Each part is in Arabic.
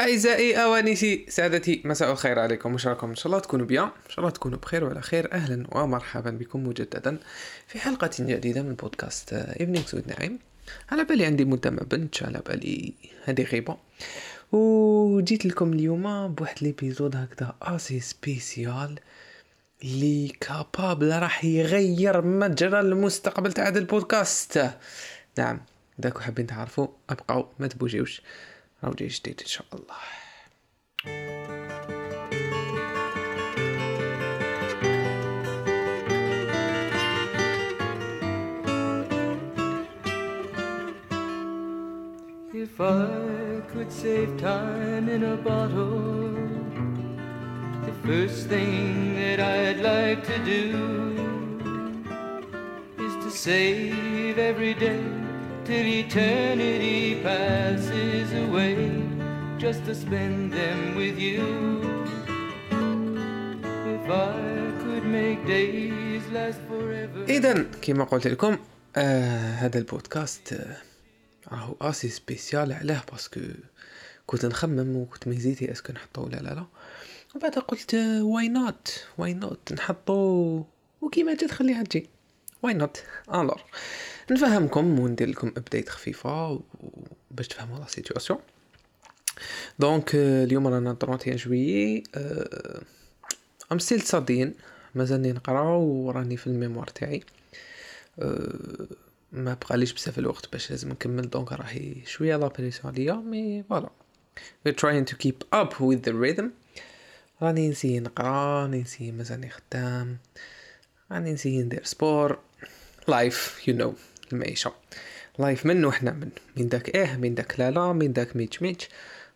أعزائي أوانسي سادتي مساء الخير عليكم. وش راكم إن شاء الله تكونوا bien إن شاء الله تكونوا بخير وعلى خير. أهلا ومرحبا بكم مجددا في حلقة جديدة من بودكاست إيفنينغ سود نعيم. على بالي عندي مدة ما بنتش على بالي هذه غيبة. وجيت لكم اليوم بواحد l'épisode هكذا assez spécial اللي capable راح يغير مجرى المستقبل تاع هذا البودكاست. نعم داك حابين تعرفوا أبقاو ما تبوجيوش. راهو جاي جديد ان شاء الله If I could save time in a bottle, the first thing that I'd like to do is to save every day Till eternity passes away, just to spend them with you. If I could make days last forever. اذا كما قلت لكم آه هذا البودكاست آه راهو assez spécial علاه parce que كنت نخمم وكنت ميزيتي est-ce que نحطو ولا لا لا. وبعد قلت why not why not نحطو؟ وكيما جات خليها تجي. why not alors. نفهمكم وندير لكم update خفيفة باش تفهموا la situation donc اليوم رانا 31 جويي I'm still studying مازالني نقرأ وراني في ال mémoire تاعي. أه، ما بقاليش بزاف الوقت باش لازم نكمل donc راهي شوية la pression عليا mais voilà we're trying to keep up with the rhythm. راني نسي نقرأ راني نسي مازالني خدام راني نسي ندير sport life you know المعيشة life منه وحنا من من داك إيه من داك لا لا من داك ميتش ميتش.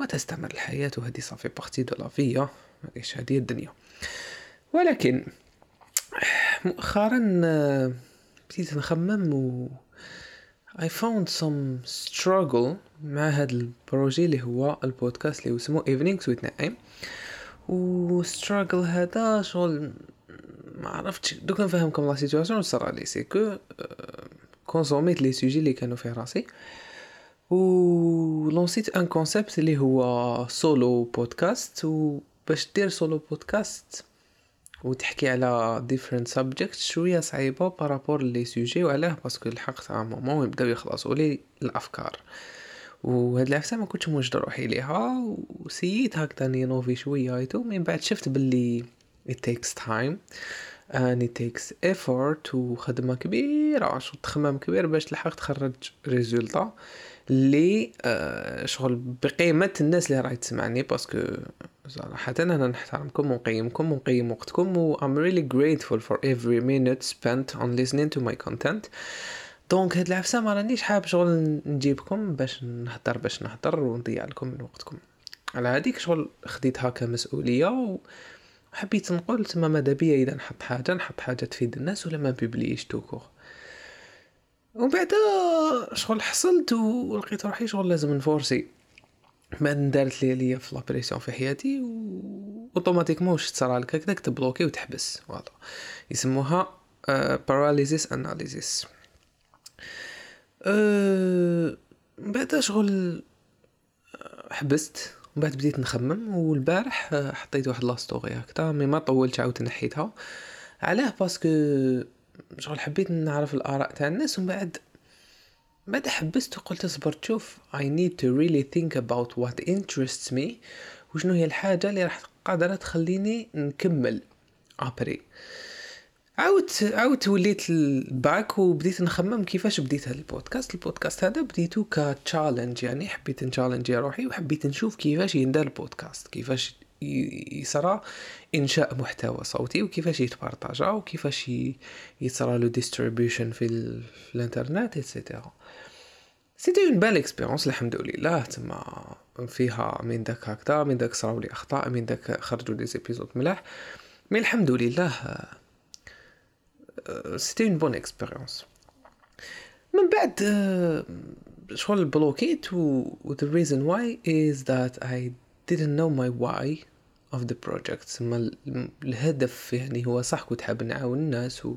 وتستمر الحياة وهذه ça fait partie de la vie ماهيش هذه الدنيا. ولكن مؤخرا بديت نخمم و I found some struggle مع هذا ال projet اللي هو البودكاست اللي اسمه Evenings with نعيم و struggle هذا شغل ما عرفتش دوك نفهمكم la situation صرا لي c'est que كونسوميت les sujets اللي كانوا في راسي و لونسيت un concept اللي هو سولو بودكاست و باش دير سولو بودكاست وتحكي على different subjects شوية صعيبة par rapport les sujets وعلاه parce que لحقت un moment يبداو يخلصوا لي الافكار وهاد العفسه ما كنتش موجد روحي ليها وسييت هكذا نينوفي شوية et tout من بعد شفت باللي it takes time. It takes effort وخدمه كبيرة شغل تخمام كبير باش تلحق تخرج résultat اللي آه شغل بقيمة الناس اللي راهي تسمعني parce que صراحة أنا نحترمكم ونقيمكم ونقيم وقتكم و I'm really grateful for every minute spent on listening to my content. donc هاد العفسة ما رانيش حاب شغل نجيبكم باش نهدر باش نهدر ونضيع لكم من وقتكم. على هذيك شغل خديتها كمسؤولية وحبيت نقول تما ماذا بيا إذا نحط حاجة نحط حاجة تفيد الناس ولا ما بيبليش tout court ومن بعد شغل حصلت ولقيت روحي شغل لازم نفورسي. بعد دارت لي ليا في la pression في حياتي و automatiquement واش تصرى لك هكذاك تبلوكي وتحبس. voilà يسموها paralysis analysis أه بعد شغل آه، حبست. ومن بعد بديت نخمم والبارح آه، حطيت واحد la story هكذا mais ما طولتش عاود نحيتها. علاه parce que شغل حبيت نعرف الآراء تاع الناس ومن بعد بعد حبست وقلت اصبر تشوف I need to really think about what interests me وشنو هي الحاجة اللي راح قادرة تخليني نكمل. après عاودت عاودت وليت ال back وبديت نخمم كيفاش بديت هذا البودكاست. البودكاست هذا بديتو ك challenge يعني حبيت ن challenge روحي وحبيت نشوف كيفاش يندار البودكاست كيفاش يصرى إنشاء محتوى صوتي وكيفاش يتبارطاجا وكيفاش يصرى له distribution في. في الإنترنت et cetera c'était une belle expérience الحمد لله تما فيها من داك هكذا من داك صراو لي أخطاء من داك خرجوا les épisodes ملاح. mais الحمد لله c'était une bonne expérience من بعد شغل بلوكيت و the reason why is that I didn't know my why of the project. ما ال- الهدف يعني هو صح كنت حاب نعاون الناس و...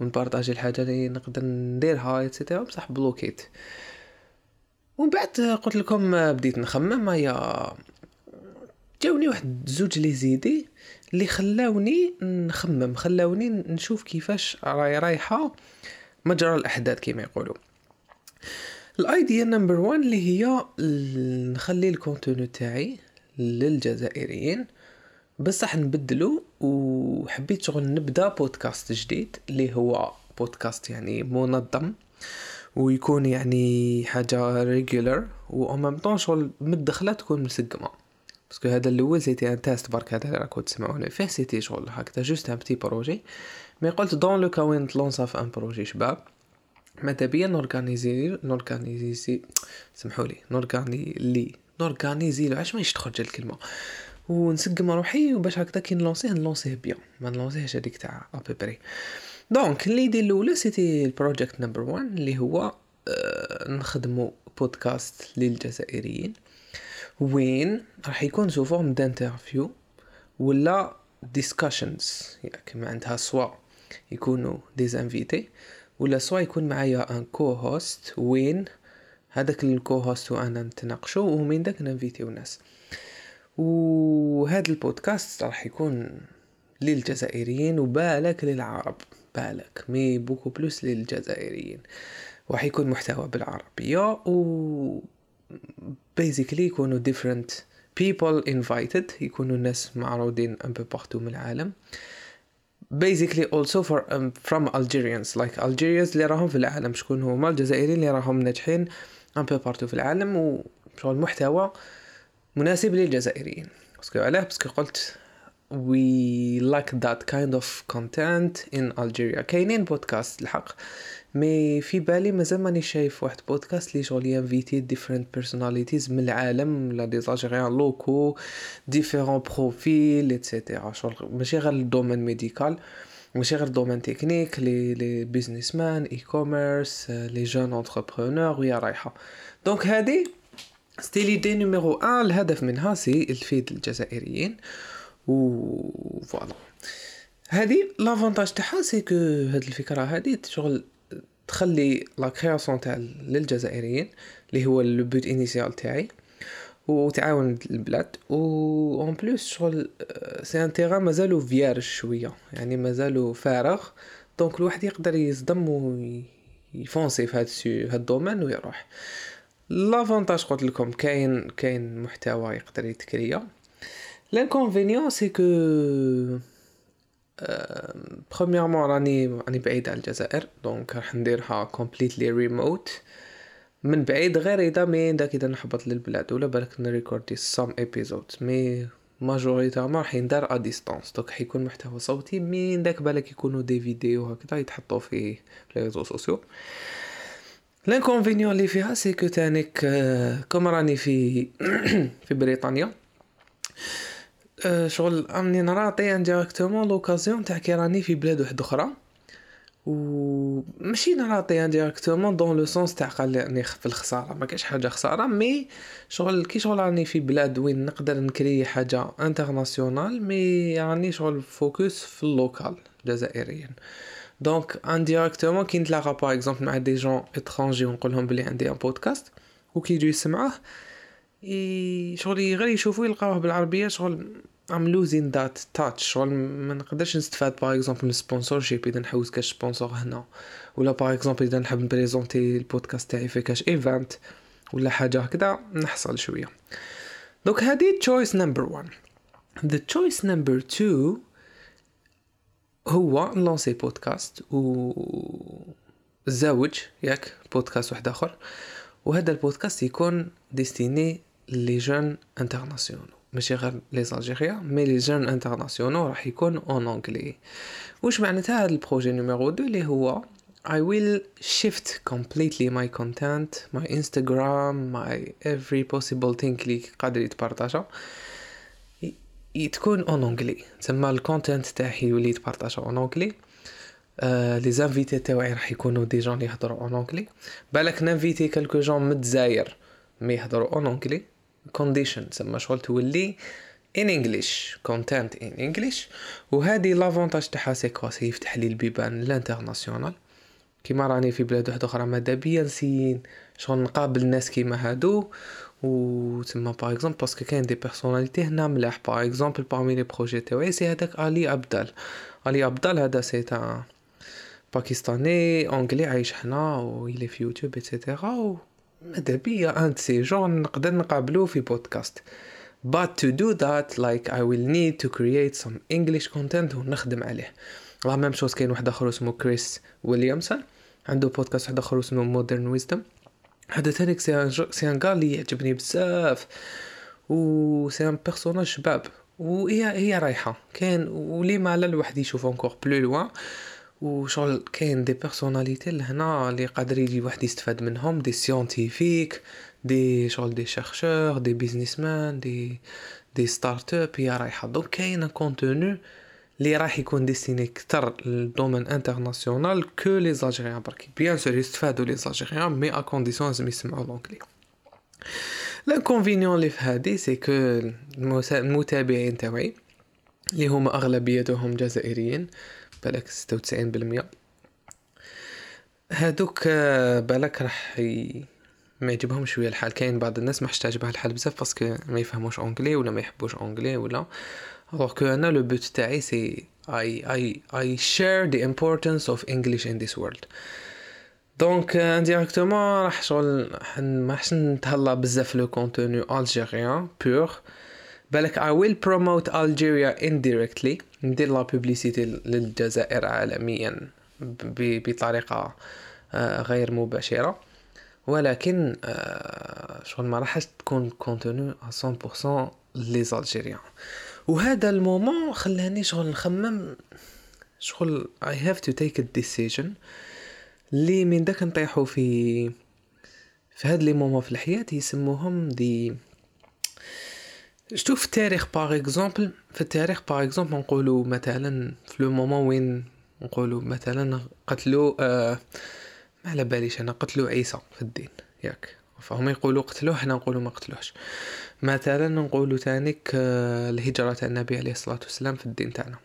ونبارطاجي الحاجة اللي نقدر نديرها et cetera بصح بلوكيت ومن بعد قلت لكم بديت نخمم هيا جاوني واحد زوج les idées اللي خلاوني نخمم خلاوني نشوف كيفاش راي رايحة مجرى الأحداث كما يقولوا. ال idea number 1 اللي هي نخلي ال contenu تاعي للجزائريين. بصح نبدلو وحبيت شغل نبدا بودكاست جديد اللي هو بودكاست يعني منظم ويكون يعني حاجة regular و même temps شغل مدخله تكون مسقمة. parce que هذا الأول c'était un test برك هذا اللي راكو تسمعوني فيه c'était شغل هكذا juste un petit projet mais قلت dans le cas وين تلونسا في un projet شباب ماذا بيا نورغانيزي نورغانيزي سمحوا لي نورغاني لي نورغانيزي علاش ماش تخرج الكلمة ونسقم روحي وباش هكذا كي نلونسيه نلونسيه bien ما نلونسيهش هذيك تاع à peu près donc l'idée الاولى c'était ال project number 1 اللي هو نخدمو بودكاست للجزائريين وين راح يكون sous forme d'interview ولا discussions ياك معناتها soit يكونوا des invités ولا soit يكون معايا un co-host وين هذاك ال co-host وأنا نتناقشو ومن داك ننفيتيو ناس وهذا البودكاست راح يكون للجزائريين وبالك للعرب بالك mais beaucoup plus للجزائريين. راح يكون محتوى بالعربية و basically يكونوا different people invited يكونوا الناس معروضين un peu partout من العالم. Basically also for um, from Algerians like اللي راهم في العالم شكون هما؟ الجزائريين اللي راهم ناجحين un peu partout في العالم وشغل محتوى مناسب للجزائريين. parce que علاه؟ parce que قلت we like that kind of content in Algeria. كاينين بودكاست الحق. mais في بالي مازال ماني شايف واحد بودكاست لي شغل ينفيتي different personalities من العالم لا des Algériens لوكو différents profils et cetera شغل ماشي غير ال domaine médical ماشي غير ال domaine technique les les businessmen e-commerce les jeunes entrepreneurs ويا رايحة. donc هادي c'était l'idée numéro 1 الهدف منها c'est الفيد الجزائريين. et voilà هادي l'avantage تاعها c'est que هاد الفكرة هادي شغل تخلي la création تاع للجزائريين اللي هو le but initial تاعي وتعاون البلاد و en plus شغل c'est un terrain مازالو vierge شوية يعني مازالو فارغ donc الواحد يقدر يصدم و يfoncer في هاد هاد ال domaine ويروح l'avantage قلت لكم كاين كاين محتوى يقدر يتcréa l'inconvénient c'est que premièrement راني راني بعيد على الجزائر donc راح نديرها completely remote من بعيد غير إذا mais داك إذا نحبط للبلاد ولا بالك نrecordi some episodes mais majoritairement راح يندار à distance donc حيكون محتوى صوتي مين داك بالك يكونوا des vidéos هكذا يتحطوا في les réseaux sociaux l'inconvénient اللي فيها c'est que تانيك comme راني في في بريطانيا شغل راني نrater indirectement l'occasion تاع كي راني في بلاد واحدة أخرى. و ماشي نrater indirectement dans le sens تاع قال راني في الخسارة. ما كاش حاجة خسارة mais شغل كي شغل راني في بلاد وين نقدر نكري حاجة internationale mais راني شغل focus في ال local جزائريا. donc indirectement كي نتلاقى par exemple مع des gens étrangers ونقول لهم بلي عندي un podcast وكي يجوا يسمعوه شغل غير يشوفوا يلقاوه بالعربية شغل I'm losing that touch شغل ما نقدرش نستفاد par exemple من ال sponsorship اذا نحوس كاش sponsor هنا ولا par exemple اذا نحب نبريزونتي البودكاست تاعي في كاش event ولا حاجة هكذا نحصل شوية donc هادي choice number 1 the choice number 2 هو نلونسي بودكاست و زوج ياك بودكاست واحد اخر وهذا البودكاست يكون destiné les gens internationales ماشي غير les Algériens mais les gens internationales راح يكون en anglais واش معناتها هذا ال projet numéro 2 اللي هو I will shift completely my content, my Instagram, my every possible thing اللي قادر يتpartagea. تكون en anglais تسمى ال content تاعي يولي يتpartagea en anglais les invités تاوعي راح يكونوا des gens يهضروا en anglais بالك نinviter quelques gens من الجزائر mais يهضروا en anglais condition تسمى شغل تولي in English content in English وهذه l'avantage تاعها c'est quoi c'est يفتح لي البيبان l'international كيما راني في بلاد واحدة أخرى ماذا بيا شغل نقابل ناس كيما هادو. و تما par exemple parce que كاين des personnalités هنا ملاح par exemple parmi les projets تاوعي c'est هذاك Ali Abdaal Ali Abdaal هذا c'est تاع باكستاني anglais عايش هنا و في YouTube et cetera و ماذا بيا un de ces jours نقدر نقابلو في podcast. But to do that like I will need to create some English content ونخدم عليه. la même chose كاين واحد آخر اسمه Chris Williamson عنده بودكاست واحد آخر اسمه Modern Wisdom هذا تانيك c'est un c'est un يعجبني بزاف. و c'est un personnage شباب. وهي هي رايحة. كاين ولي ما لا الواحد يشوف encore plus loin وشغل كاين des personnalités لهنا اللي قادر يجي واحد يستفاد منهم des scientifiques des شغل des chercheurs des businessmen des des start-up هي رايحة. donc كاين contenu اللي راح يكون destiné كتر لل domaine international que les Algériens برك bien sûr يستفادوا les Algériens mais à condition لازم يسمعوا l'anglais l'inconvénient اللي في هادي c'est que المتابعين تاوعي اللي هما أغلبيتهم جزائريين بالك ستة وتسعين بالمية هادوك بالك راح ي... ما يعجبهم شوية الحال. كاين بعض الناس ما تعجبها الحال بزاف parce que ما يفهموش anglais ولا ما يحبوش anglais ولا. Alors que أنا le but تاعي c'est I I I share the importance of English in this world. donc indirectement راح شغل ما راحش نتهلا بزاف le contenu algérien pur بالك I will promote Algeria indirectly. ندير la publicité للجزائر عالميا بطريقة غير مباشرة. ولكن شغل ما راحش تكون contenu 100% les Algériens وهذا ال moment خلاني شغل نخمم شغل I have to take a decision. اللي من داك نطيحو في في هاد les moments في الحياة يسموهم دي شتو في التاريخ par exemple في التاريخ par exemple نقولو مثلا في le moment وين نقولو مثلا قتلو آه ما على باليش أنا قتلو عيسى في الدين ياك. فهم يقولوا قتلوه حنا نقولوا ما قتلوهش. مثلا نقولوا تانيك آه، الهجرة تاع النبي عليه الصلاة والسلام في الدين تاعنا.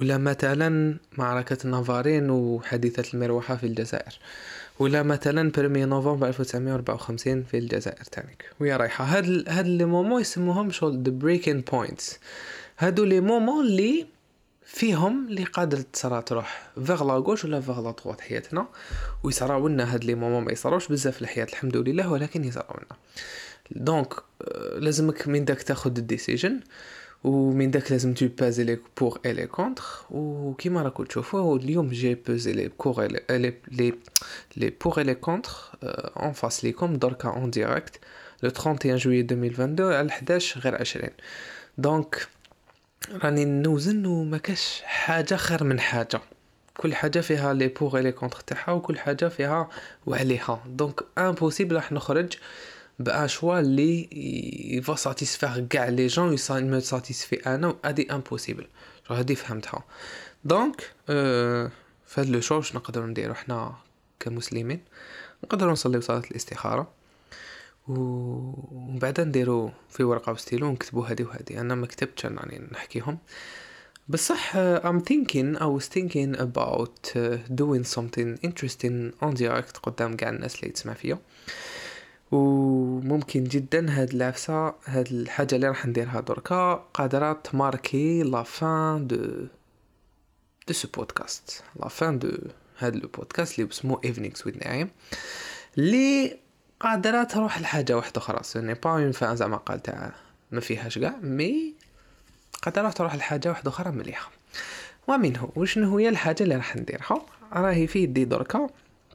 ولا مثلا معركة نافارين وحادثة المروحة في الجزائر. ولا مثلا premier نوفمبر 1954 في الجزائر تانيك. ويا رايحة. هاد هاد les moments يسموهم شغل the breaking points هادو les moments اللي فيهم اللي قادرة تصرا تروح vers la gauche ولا vers la droite حياتنا. ويصراو لنا هاد les moments ما يصراوش بزاف في الحياة الحمد لله ولكن يصراو لنا donc آه، لازمك من داك تاخد la décision. ومن داك لازم tout peser les pour et les contre وكيما راكم تشوفوا اليوم j'ai pesé les pour les les les pour les contre en face ليكم دركا en direct le 31 juillet 2022 على 11 غير 20 donc راني نوزن وما كاش حاجة خير من حاجة. كل حاجة فيها les pour les contre تاعها وكل حاجة فيها وعليها. donc impossible راح نخرج. بان choix اللي il va satisfaire كاع les gens me satisfait أنا هادي impossible هادي فهمتها donc فهاد le choix نقدروا نديرو حنا كمسلمين نقدروا نصليو صلاه الاستخاره ومن بعد نديرو في ورقة وستيلو نكتبو هادي وهادي. أنا ما كتبتش أنا يعني نحكيهم. بصح uh, I'm thinking I was thinking about uh, doing something قدام قاع الناس اللي تسمع فيا. وممكن جدا هاد العفسة هاد الحاجة اللي راح نديرها دركا قادرة تماركي لا فان دو de ce podcast. la fin de هاد le podcast اللي اسمو Evenings with نعيم اللي قادرة تروح لحاجة واحدة أخرى. ce n'est pas une fin زعما قال تاع ما فيهاش قاع mais قادرة تروح لحاجة واحدة أخرى مليحة. ومنه وشنو هي الحاجة اللي راح نديرها؟ راهي في يدي دركا.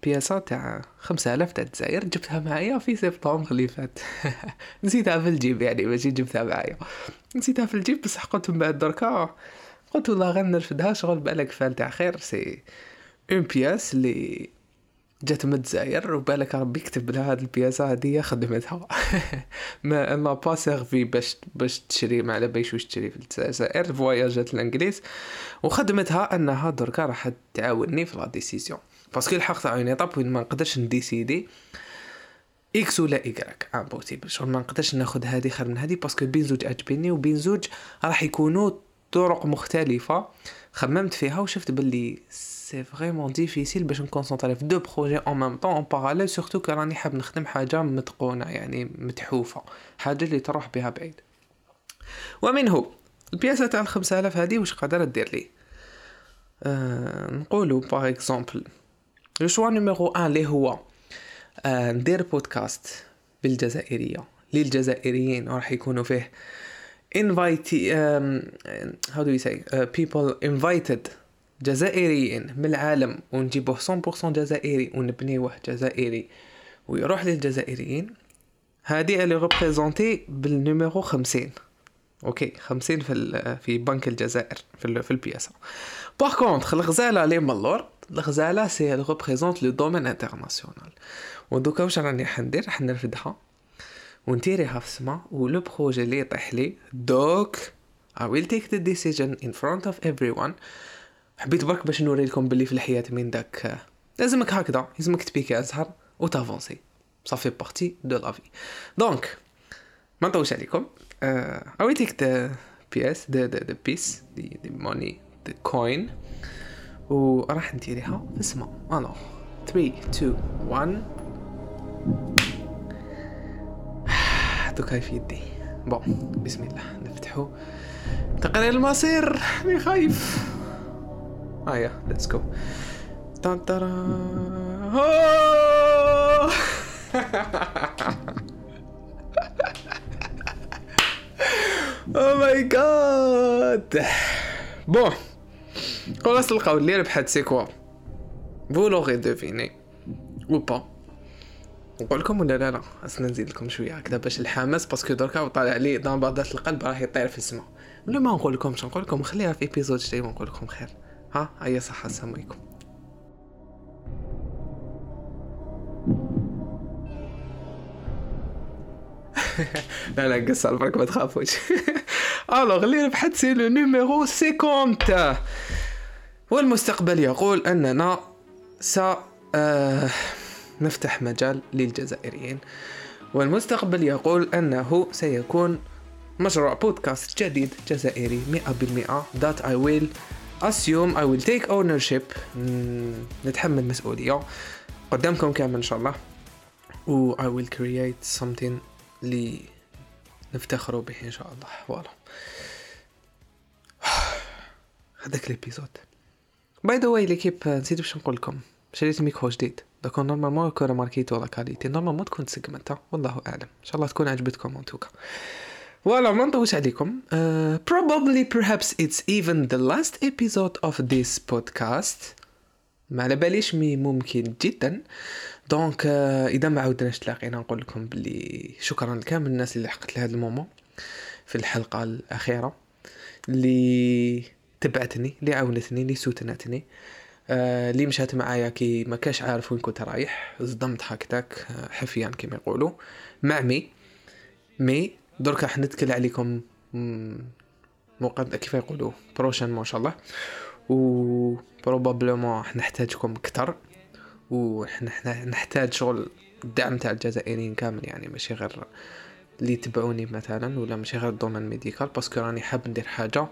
pièce ة تاع خمسة آلاف تاع الجزائر جبتها معايا في سبتمبر اللي فات. نسيتها في الجيب يعني ماشي جبتها معايا. نسيتها في الجيب بصح قلت من بعد دركا قلت والله غير نرفدها شغل بالك فال تاع خير c'est une pièce اللي جات من الجزائر وبالك ربي كتب لها هاد ال pièce ة هادية خدمتها. ما m'a pas servi باش باش تشري ما على باليش واش تشري في الجزائر voyage ات الانجليز وخدمتها أنها دركا راح تعاوني في la décision parce que الحق تاع une étape وين ما نقدرش ن décider. X ولا Y impossible شغل ما نقدرش ناخد هادي خير من هادي parce que بين زوج عجبيني وبين زوج راح يكونوا طرق مختلفة. خممت فيها وشفت باللي c'est vraiment difficile باش ن concentrer في deux projets en même temps en parallèle surtout كو راني حاب نخدم حاجة متقونة يعني متحوفة حاجة اللي تروح بها بعيد. ومنه ال pièce ة تاع الخمسة آلاف هذه واش قادرة دير لي؟ آه نقولو par exemple le choix numéro un اللي هو ندير بودكاست بالجزائريه للجزائريين راح يكونوا فيه invite um, how do you say uh, جزائريين من العالم. ونجيبوه 100% جزائري ونبنيوه جزائري. ويروح للجزائريين. هذه اللي représentée بال numéro 50 OK 50 في في بنك الجزائر في في ال pièce ة. par contre الغزاله l'animal الغزاله ça représente le domaine international ودوكا واش راني حندير راح نرفدها ون tirer ها في السما و le projet اللي يطيح لي دوك I will take the decision in front of everyone. حبيت برك باش نوري لكم باللي في الحياة من داك لازمك هكذا لازمك ت piquer الزهر وت foncer ça fait partie de la vie donc ما نطولش عليكم uh, I will take the pièce the, the, the piece the, the money. Coin وراح نديريها في السما ألو 3 2 1 دوكا في يدي. bon بسم الله. نفتحو تقرير المصير. mais خايف. هيا let's go طنطرا أو ماي جاد بون خلاص القول اللي ربحت سيكوا فو لوغي دوفيني أو با نقول لكم ولا لا لا أصلا نزيد لكم شوية هكذا باش الحماس باسكو دركا طالع لي ضربات القلب راه يطير في السماء ولا ما نقول لكمش نقول لكم خليها في ايبيزود جاي ونقول لكم خير ها هيا صحه السلام عليكم لا لا قصة البرك ما تخافوش الوغ اللي ربحت سي لو نيميرو سيكونت والمستقبل يقول أننا س آه نفتح مجال للجزائريين. والمستقبل يقول أنه سيكون مشروع بودكاست جديد جزائري 100% that I will assume I will take ownership. نتحمل مسؤولية قدامكم كامل إن شاء الله. و I will create something لي نفتخروا به إن شاء الله. voilà هذاك ال épisode. by the way l'équipe نسيت باش نقول لكم شريت ميكرو جديد دوك normalement كون remarqué تو la qualité normalement تكون ça augmenté والله اعلم ان شاء الله تكون عجبتكم en tout cas voilà ما نطوش عليكم uh, probably perhaps it's even the last episode of this podcast. ما على باليش mais ممكن جدا donc uh, اذا ما عاودناش تلاقينا نقول لكم بلي شكرا لكامل الناس اللي لحقت لهذا ال moment في الحلقة الاخيره اللي تبعتني اللي عاونتني اللي soutenu تني. آه مشات معايا كي ما كاش عارف وين كنت رايح صدمت هكذاك آه، حفيا كما يقولوا. مع مي مي درك راح نتكل عليكم مقدم كيف يقولوا prochain ما شاء الله. و probablement راح نحتاجكم أكثر وحنا نحتاج شغل الدعم تاع الجزائريين كامل يعني ماشي غير اللي يتبعوني مثلا ولا ماشي غير ال domaine médical parce que راني حاب ندير حاجة.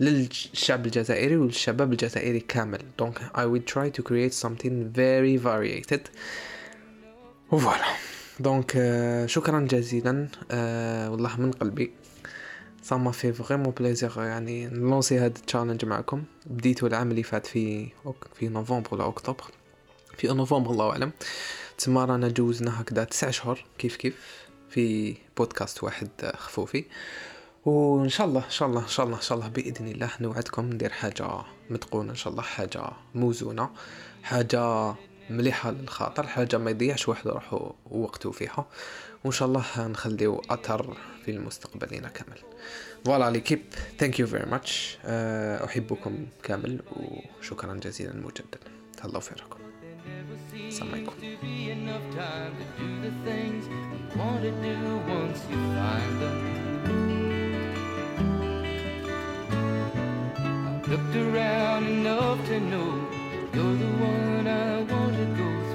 للشعب الجزائري والشباب الجزائري كامل. donc I will try to create something very variated. voilà donc uh, شكرا جزيلا. Uh, والله من قلبي. سما في فريمون بليزير يعني ن lancer هاد ال challenge معكم. بديتو العام اللي فات في في نوفمبر ولا أكتوبر. في نوفمبر الله أعلم. تما رانا جوزنا هكذا تسع شهور. كيف كيف؟ في بودكاست واحد خفوفي. وإن شاء الله إن شاء الله إن شاء الله إن شاء الله بإذن الله نوعدكم ندير حاجة متقونة إن شاء الله حاجة موزونة حاجة مليحة للخاطر حاجة ما يضيعش واحد روحو وقته فيها. وإن شاء الله نخليو أثر في المستقبلين كامل. voilà l'équipe thank you very much أحبكم كامل وشكرا جزيلا مجددا. تهلاو في رواحكم السلام عليكم. Looked around enough to know you're the one I want to go.